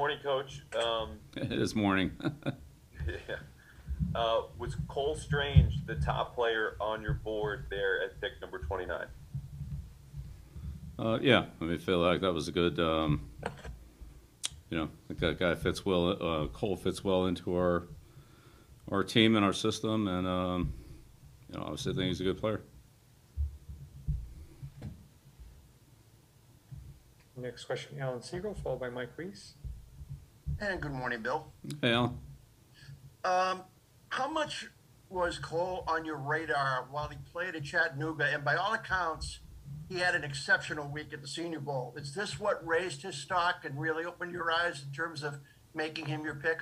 morning, Coach. Um, It is morning. yeah. uh, was Cole Strange the top player on your board there at pick number 29? Uh, yeah, I mean, feel like that was a good, um, you know, I that guy fits well, uh, Cole fits well into our, our team and our system, and, um, you know, obviously I think he's a good player. Next question, Alan Siegel, followed by Mike Reiss. And good morning, Bill. Hey, Alan. Um, how much was Cole on your radar while he played at Chattanooga? And by all accounts, he had an exceptional week at the Senior Bowl. Is this what raised his stock and really opened your eyes in terms of making him your pick?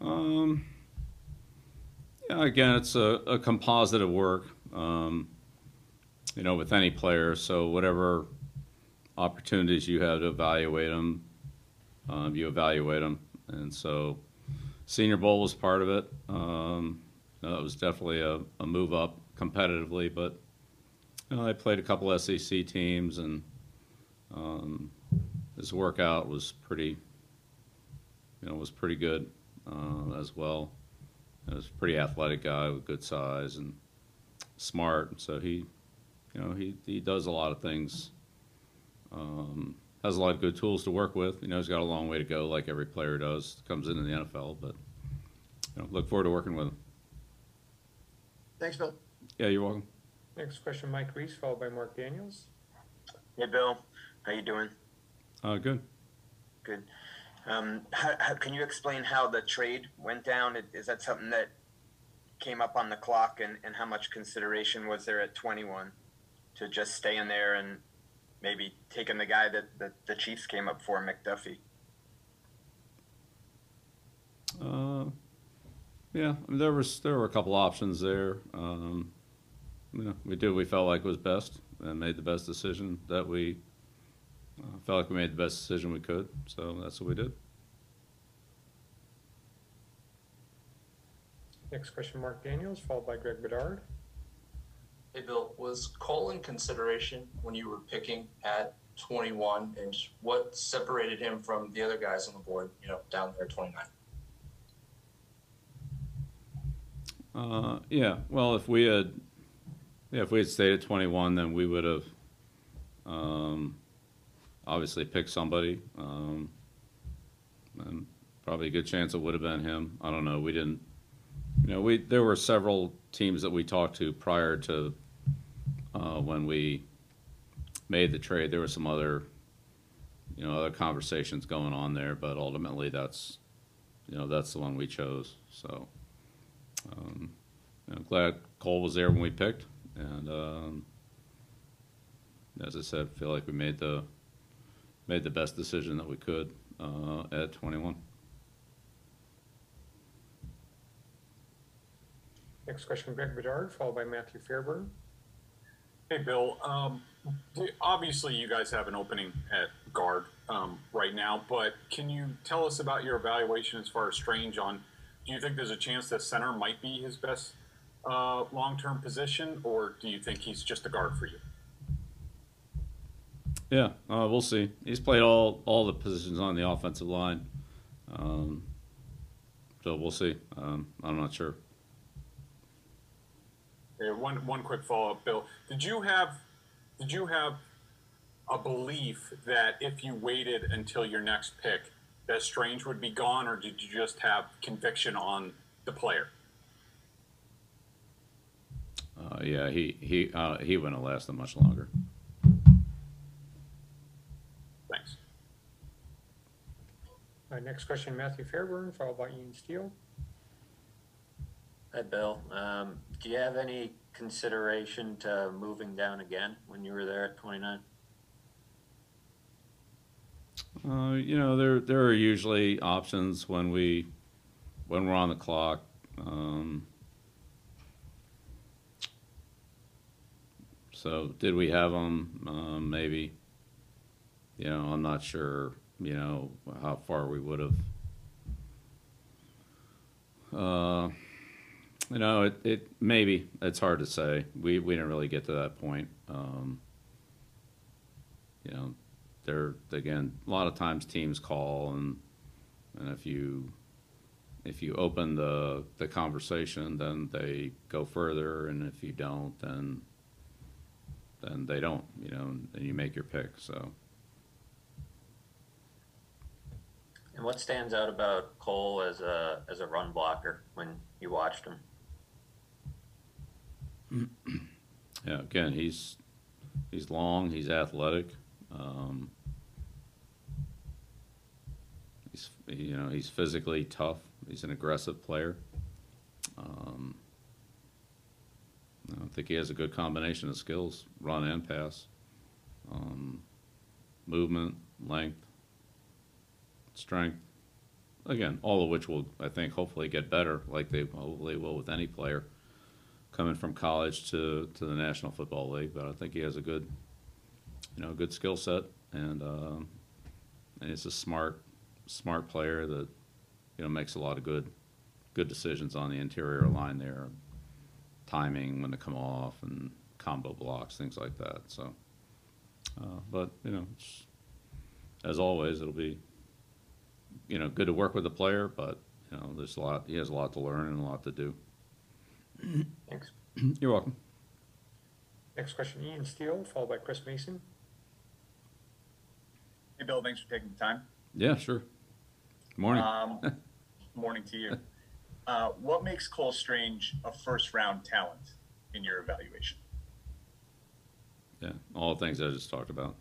Um, yeah, again, it's a, a composite of work, um, you know, with any player. So whatever opportunities you have to evaluate them, um, you evaluate them. And so Senior Bowl was part of it. Um, know, it was definitely a, a move up competitively, but you know, I played a couple SEC teams and um, his workout was pretty, you know, was pretty good uh, as well. He was a pretty athletic guy with good size and smart. So he, you know, he, he does a lot of things. Um, has a lot of good tools to work with. You know, he's got a long way to go, like every player does. Comes into the NFL, but you know, look forward to working with him. Thanks, Bill. Yeah, you're welcome. Next question, Mike Reiss, followed by Mark Daniels. Hey, Bill. How you doing? Uh, good. Good. Um, how, how, can you explain how the trade went down? Is that something that came up on the clock, and, and how much consideration was there at 21 to just stay in there and maybe taking the guy that, that the Chiefs came up for, McDuffie? Uh, yeah, I mean, there was there were a couple options there. Um, you know, we did what we felt like was best and made the best decision that we uh, felt like we made the best decision we could. So that's what we did. Next question, Mark Daniels, followed by Greg Bedard. Hey, Bill, was Cole in consideration when you were picking at 21, and what separated him from the other guys on the board, you know, down there at 29? Uh, yeah. Well, if we had, yeah, if we had stayed at 21, then we would have, um, obviously picked somebody. Um, and probably a good chance it would have been him. I don't know. We didn't. You know, we there were several teams that we talked to prior to uh, when we made the trade. There were some other, you know, other conversations going on there, but ultimately that's, you know, that's the one we chose. So. Um, I'm glad Cole was there when we picked, and um, as I said, I feel like we made the made the best decision that we could uh, at 21. Next question, Greg Bedard, followed by Matthew Fairburn. Hey, Bill. Um, obviously, you guys have an opening at guard um, right now, but can you tell us about your evaluation as far as Strange on? Do you think there's a chance that center might be his best uh, long-term position, or do you think he's just a guard for you? Yeah, uh, we'll see. He's played all all the positions on the offensive line, um, so we'll see. Um, I'm not sure. Yeah, one one quick follow-up, Bill. Did you have did you have a belief that if you waited until your next pick, that Strange would be gone, or did you just have conviction on the player? Uh, yeah, he he uh, he wouldn't have lasted much longer. Thanks. Uh, next question, Matthew Fairburn, followed by Ian Steele. Hi, Bill. Um, do you have any consideration to moving down again when you were there at 29? Uh, you know, there there are usually options when we when we're on the clock. Um, so did we have them? Um, maybe. You know, I'm not sure. You know how far we would have. Uh, you know, it, it maybe it's hard to say. We we didn't really get to that point. Um, you know, they're again a lot of times teams call and and if you if you open the the conversation, then they go further, and if you don't, then then they don't. You know, and you make your pick. So. And what stands out about Cole as a as a run blocker when you watched him? Yeah, again, he's he's long, he's athletic. Um, he's you know he's physically tough. He's an aggressive player. Um, I think he has a good combination of skills, run and pass, um, movement, length, strength. Again, all of which will I think hopefully get better, like they hopefully will with any player coming from college to, to the National Football League, but I think he has a good, you know, good skill set, and um, and he's a smart, smart player that, you know, makes a lot of good, good decisions on the interior line there, timing when to come off and combo blocks, things like that. So, uh, but you know, as always, it'll be, you know, good to work with the player, but you know, there's a lot. He has a lot to learn and a lot to do. Thanks. You're welcome. Next question, Ian Steele, followed by Chris Mason. Hey, Bill, thanks for taking the time. Yeah, sure. Good morning. Um, morning to you. Uh, what makes Cole Strange a first round talent in your evaluation? yeah, all the things I just talked about.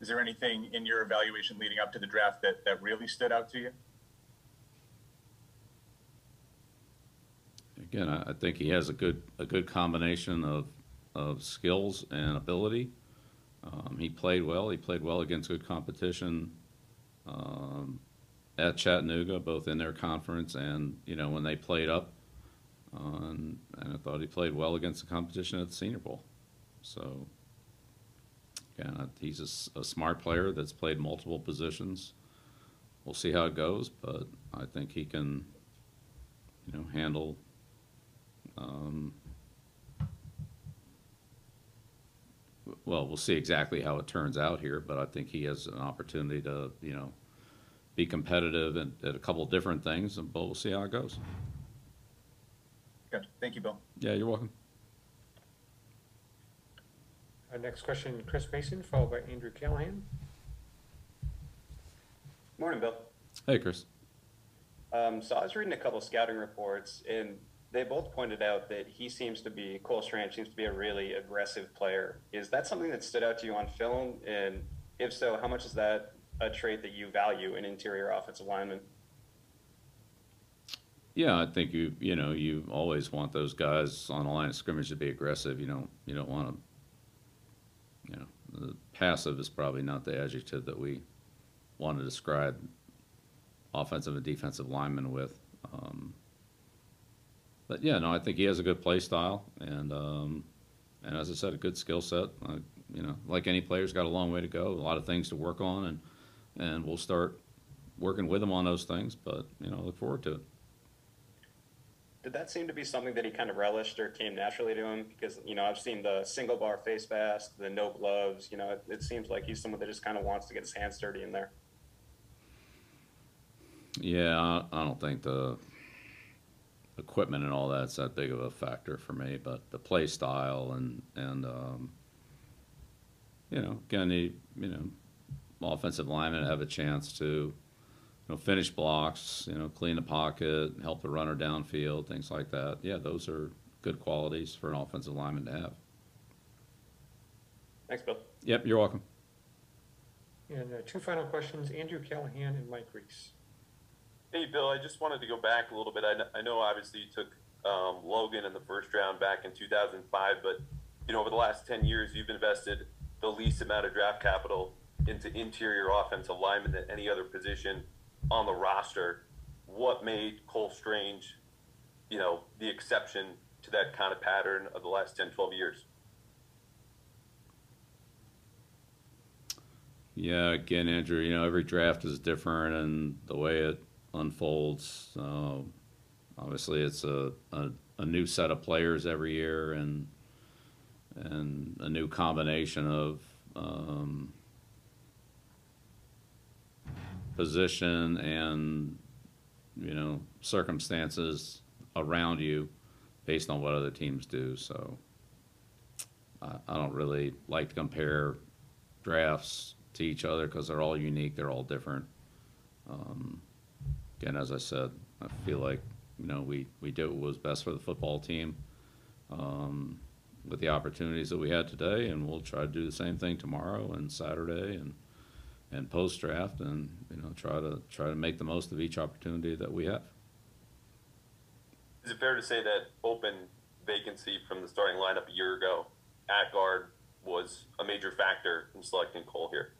Is there anything in your evaluation leading up to the draft that, that really stood out to you? Again, I, I think he has a good a good combination of of skills and ability. Um, he played well. He played well against good competition um, at Chattanooga, both in their conference and you know when they played up. Uh, and, and I thought he played well against the competition at the Senior Bowl. So, again, he's a smart player that's played multiple positions. We'll see how it goes, but I think he can, you know, handle um, well, we'll see exactly how it turns out here, but I think he has an opportunity to, you know, be competitive at, at a couple of different things, and but we'll see how it goes. Good. Thank you, Bill. Yeah, you're welcome. Uh, next question, Chris Mason, followed by Andrew Callahan. Morning, Bill. Hey, Chris. Um, so I was reading a couple scouting reports, and they both pointed out that he seems to be Cole Strange seems to be a really aggressive player. Is that something that stood out to you on film? And if so, how much is that a trait that you value in interior offensive linemen? Yeah, I think you you know you always want those guys on the line of scrimmage to be aggressive. You don't you don't want to. You know, passive is probably not the adjective that we want to describe offensive and defensive linemen with. Um, but yeah, no, I think he has a good play style, and um, and as I said, a good skill set. Uh, you know, like any player's got a long way to go, a lot of things to work on, and and we'll start working with him on those things. But you know, look forward to it. Did that seem to be something that he kind of relished or came naturally to him? Because you know I've seen the single bar face mask, the no gloves. You know, it, it seems like he's someone that just kind of wants to get his hands dirty in there. Yeah, I, I don't think the equipment and all that's that big of a factor for me, but the play style and and um, you know, again, the you know, offensive linemen have a chance to you know finish blocks, you know, clean the pocket, help the runner downfield, things like that. Yeah, those are good qualities for an offensive lineman to have. Thanks, Bill. Yep, you're welcome. And uh, two final questions, Andrew Callahan and Mike Reiss. Hey, Bill, I just wanted to go back a little bit. I I know obviously you took um, Logan in the first round back in 2005, but you know over the last 10 years you've invested the least amount of draft capital into interior offensive linemen than any other position on the roster. What made Cole Strange, you know, the exception to that kind of pattern of the last 10, 12 years? Yeah, again, Andrew, you know, every draft is different and the way it unfolds. Uh, obviously, it's a, a, a new set of players every year and and a new combination of um, position and you know circumstances around you based on what other teams do. So I, I don't really like to compare drafts to each other because they're all unique. They're all different. Um, again, as I said, I feel like you know we we did what was best for the football team um, with the opportunities that we had today, and we'll try to do the same thing tomorrow and Saturday and and post draft, and you know try to try to make the most of each opportunity that we have. Is it fair to say that open vacancy from the starting lineup a year ago at guard was a major factor in selecting Cole here?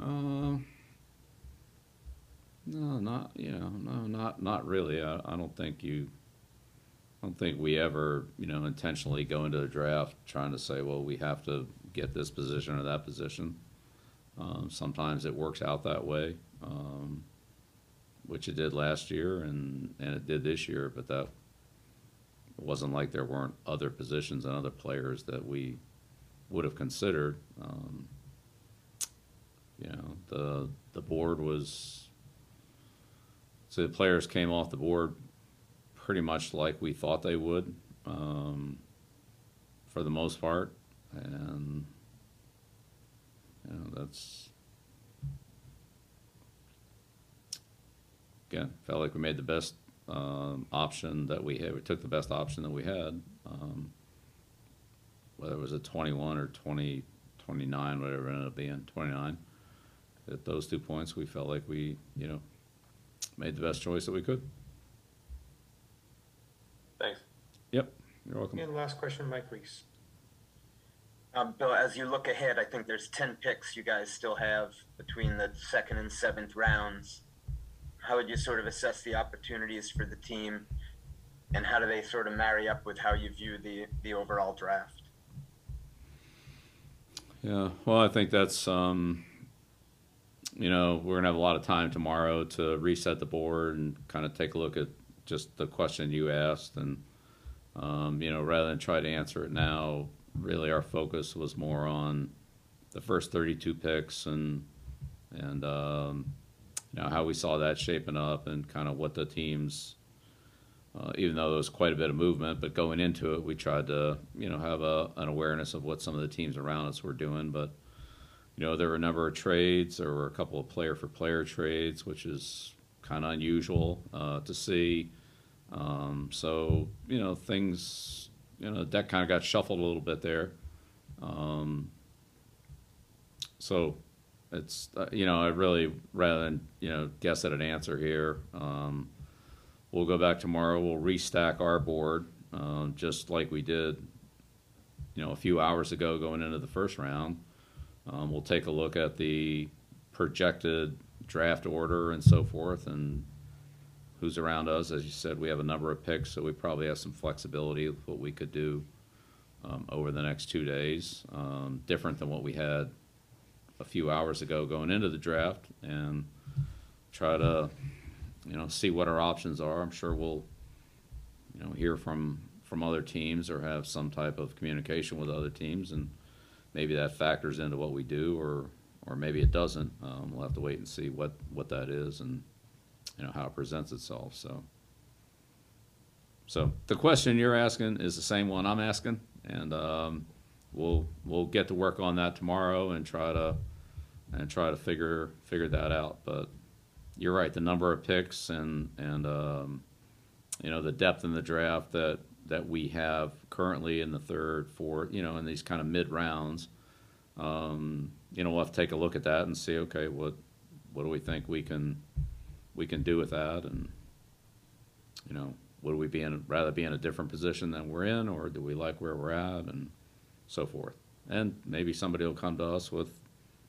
Uh, no, not you know, no, not not really. I, I don't think you. I don't think we ever, you know, intentionally go into the draft trying to say, well, we have to get this position or that position. Um, sometimes it works out that way, um, which it did last year and, and it did this year, but that it wasn't like there weren't other positions and other players that we would have considered. Um, you know, the the board was so the players came off the board pretty much like we thought they would, um, for the most part, and you know that's again felt like we made the best um, option that we had. We took the best option that we had, um, whether it was a 21 or 20, 29, whatever it ended up being, 29. At those two points, we felt like we, you know, made the best choice that we could. Thanks. Yep, you're welcome. And last question, Mike Reiss. Um, Bill, as you look ahead, I think there's 10 picks you guys still have between the second and seventh rounds. How would you sort of assess the opportunities for the team, and how do they sort of marry up with how you view the, the overall draft? Yeah, well, I think that's, um, you know, we're gonna have a lot of time tomorrow to reset the board and kind of take a look at just the question you asked, and um, you know, rather than try to answer it now, really our focus was more on the first 32 picks and and um, you know how we saw that shaping up and kind of what the teams. Uh, even though there was quite a bit of movement, but going into it, we tried to, you know, have a, an awareness of what some of the teams around us were doing. But, you know, there were a number of trades. There were a couple of player for player trades, which is kind of unusual uh, to see. Um, so, you know, things, you know, that kind of got shuffled a little bit there. Um, so it's, uh, you know, I really, rather than, you know, guess at an answer here, um, we'll go back tomorrow. We'll restack our board, um, just like we did, you know, a few hours ago going into the first round. Um, we'll take a look at the projected draft order and so forth, and who's around us. As you said, we have a number of picks, so we probably have some flexibility with what we could do um, over the next two days, um, different than what we had a few hours ago going into the draft, and try to you know, see what our options are. I'm sure we'll, you know, hear from from other teams or have some type of communication with other teams, and maybe that factors into what we do, or or maybe it doesn't. Um, we'll have to wait and see what what that is and you know how it presents itself. So. So the question you're asking is the same one I'm asking, and um, we'll we'll get to work on that tomorrow and try to and try to figure figure that out. But you're right. The number of picks and and um, you know the depth in the draft that that we have currently in the third, fourth, you know, in these kind of mid rounds. Um, you know, we'll have to take a look at that and see. Okay, what what do we think we can we can do with that, and you know, would we be in rather be in a different position than we're in, or do we like where we're at, and so forth. And maybe somebody will come to us with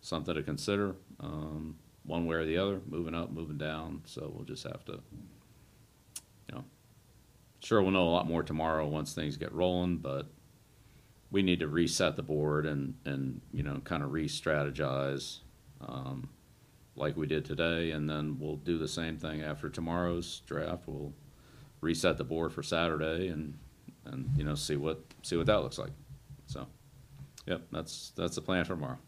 something to consider. Um, one way or the other, moving up, moving down. So we'll just have to, sure we'll know a lot more tomorrow once things get rolling, but we need to reset the board and, and you know, kind of re-strategize um, like we did today, and then we'll do the same thing after tomorrow's draft. We'll reset the board for Saturday and and, you know, see what, see what that looks like. So, yep, that's, that's the plan for tomorrow.